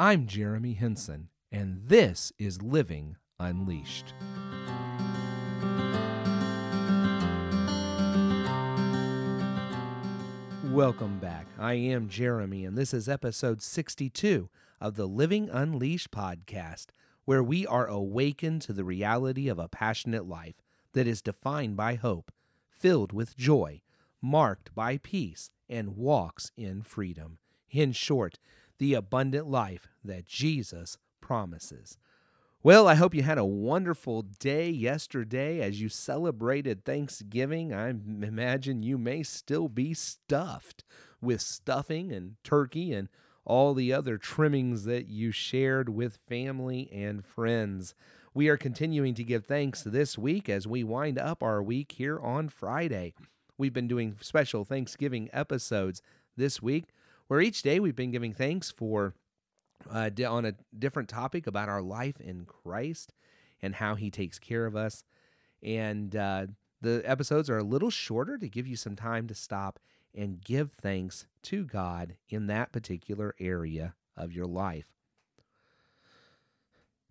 I'm Jeremy Henson, and this is Living Unleashed. Welcome back. I am Jeremy, and this is episode 62 of the Living Unleashed podcast, where we are awakened to the reality of a passionate life that is defined by hope, filled with joy, marked by peace, and walks in freedom. In short, the abundant life that Jesus promises. Well, I hope you had a wonderful day yesterday as you celebrated Thanksgiving. I imagine you may still be stuffed with stuffing and turkey and all the other trimmings that you shared with family and friends. We are continuing to give thanks this week as we wind up our week here on Friday. We've been doing special Thanksgiving episodes this week where each day we've been giving thanks for uh, on a different topic about our life in Christ and how He takes care of us. And uh, the episodes are a little shorter to give you some time to stop and give thanks to God in that particular area of your life.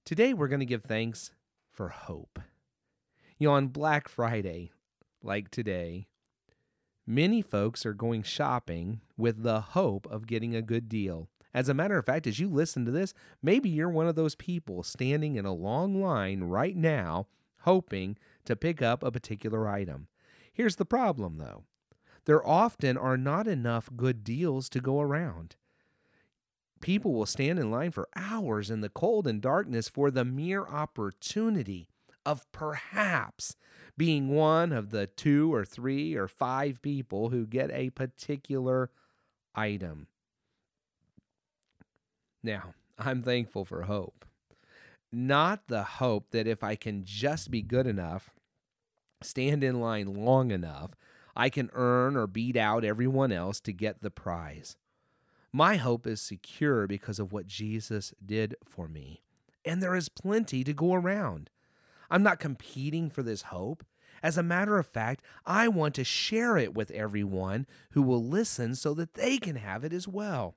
Today, we're going to give thanks for hope. You know, on Black Friday, like today, many folks are going shopping with the hope of getting a good deal. As a matter of fact, as you listen to this, maybe you're one of those people standing in a long line right now hoping to pick up a particular item. Here's the problem, though there often are not enough good deals to go around. People will stand in line for hours in the cold and darkness for the mere opportunity of perhaps being one of the two or three or five people who get a particular item. Now, I'm thankful for hope. Not the hope that if I can just be good enough, stand in line long enough, I can earn or beat out everyone else to get the prize. My hope is secure because of what Jesus did for me. And there is plenty to go around. I'm not competing for this hope. As a matter of fact, I want to share it with everyone who will listen so that they can have it as well.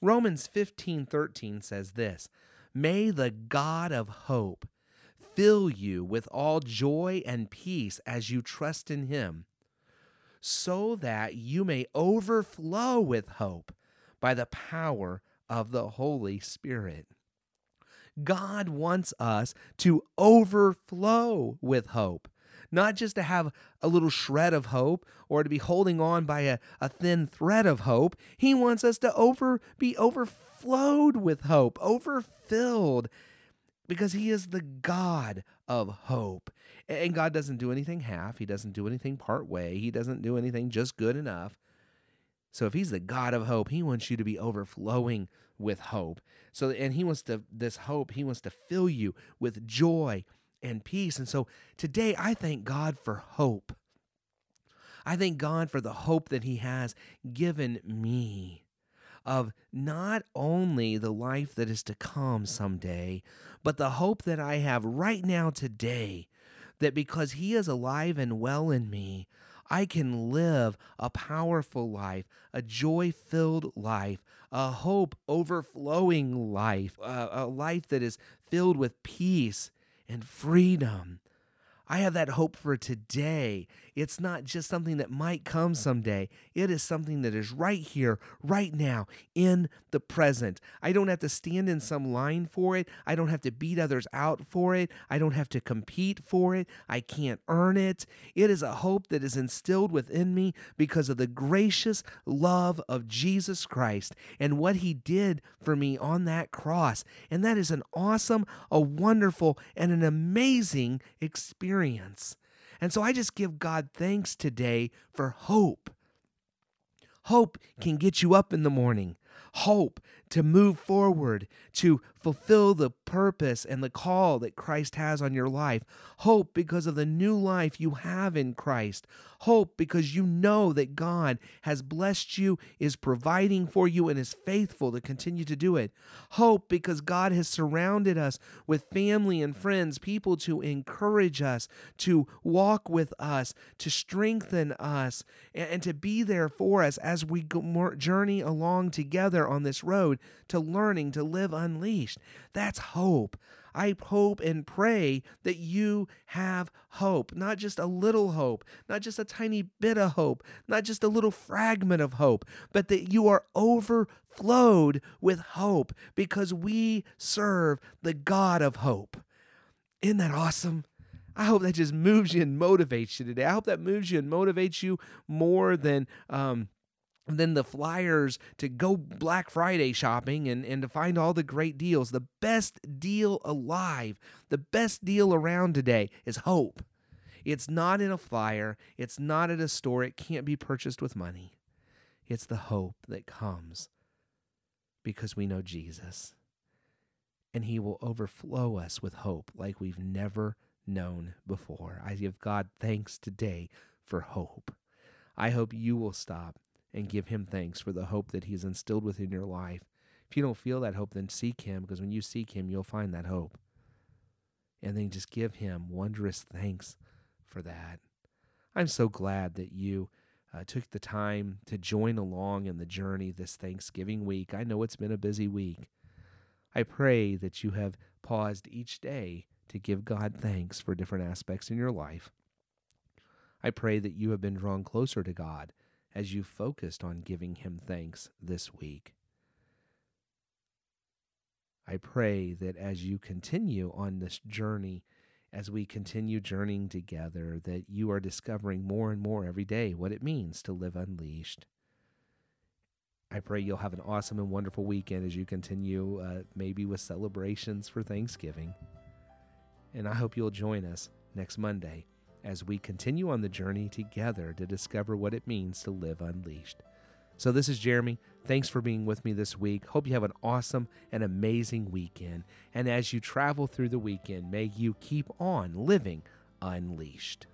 Romans 15:13 says this, "May the God of hope fill you with all joy and peace as you trust in him, so that you may overflow with hope by the power of the Holy Spirit." God wants us to overflow with hope not just to have a little shred of hope or to be holding on by a, a thin thread of hope. He wants us to over be overflowed with hope, overfilled, because He is the God of hope. And God doesn't do anything half, He doesn't do anything part way, He doesn't do anything just good enough. So if he's the God of hope, he wants you to be overflowing with hope. So and he wants to this hope, he wants to fill you with joy and peace. And so today I thank God for hope. I thank God for the hope that He has given me of not only the life that is to come someday, but the hope that I have right now today that because He is alive and well in me, I can live a powerful life, a joy filled life, a hope overflowing life, a, a, life that is filled with peace and freedom. I have that hope for today. It's not just something that might come someday. It is something that is right here, right now, in the present. I don't have to stand in some line for it. I don't have to beat others out for it. I don't have to compete for it. I can't earn it. It is a hope that is instilled within me because of the gracious love of Jesus Christ and what he did for me on that cross. And that is an awesome, a wonderful, and an amazing experience. And so I just give God thanks today for hope. Hope can get you up in the morning. Hope to move forward, to fulfill the purpose and the call that Christ has on your life. Hope because of the new life you have in Christ. Hope because you know that God has blessed you, is providing for you, and is faithful to continue to do it. Hope because God has surrounded us with family and friends, people to encourage us, to walk with us, to strengthen us, and, to be there for us as we journey along together on this road to learning to live unleashed. That's hope. I hope and pray that you have hope, not just a little hope, not just a tiny bit of hope, not just a little fragment of hope, but that you are overflowed with hope because we serve the God of hope. Isn't that awesome? I hope that just moves you and motivates you today. I hope that moves you and motivates you more than um, than the flyers to go Black Friday shopping and, and to find all the great deals. The best deal alive, the best deal around today is hope. It's not in a flyer, it's not at a store, it can't be purchased with money. It's the hope that comes because we know Jesus. And he will overflow us with hope like we've never known before. I give God thanks today for hope. I hope you will stop and give him thanks for the hope that He has instilled within your life. If you don't feel that hope, then seek him because when you seek him, you'll find that hope. And then just give him wondrous thanks for that. I'm so glad that you uh, took the time to join along in the journey this Thanksgiving week. I know it's been a busy week. I pray that you have paused each day to give God thanks for different aspects in your life. I pray that you have been drawn closer to God as you focused on giving Him thanks this week. I pray that as you continue on this journey, as we continue journeying together, that you are discovering more and more every day what it means to live unleashed. I pray you'll have an awesome and wonderful weekend as you continue, uh, maybe with celebrations for Thanksgiving. And I hope you'll join us next Monday as we continue on the journey together to discover what it means to live unleashed. So, this is Jeremy. Thanks for being with me this week. Hope you have an awesome and amazing weekend. And as you travel through the weekend, may you keep on living unleashed.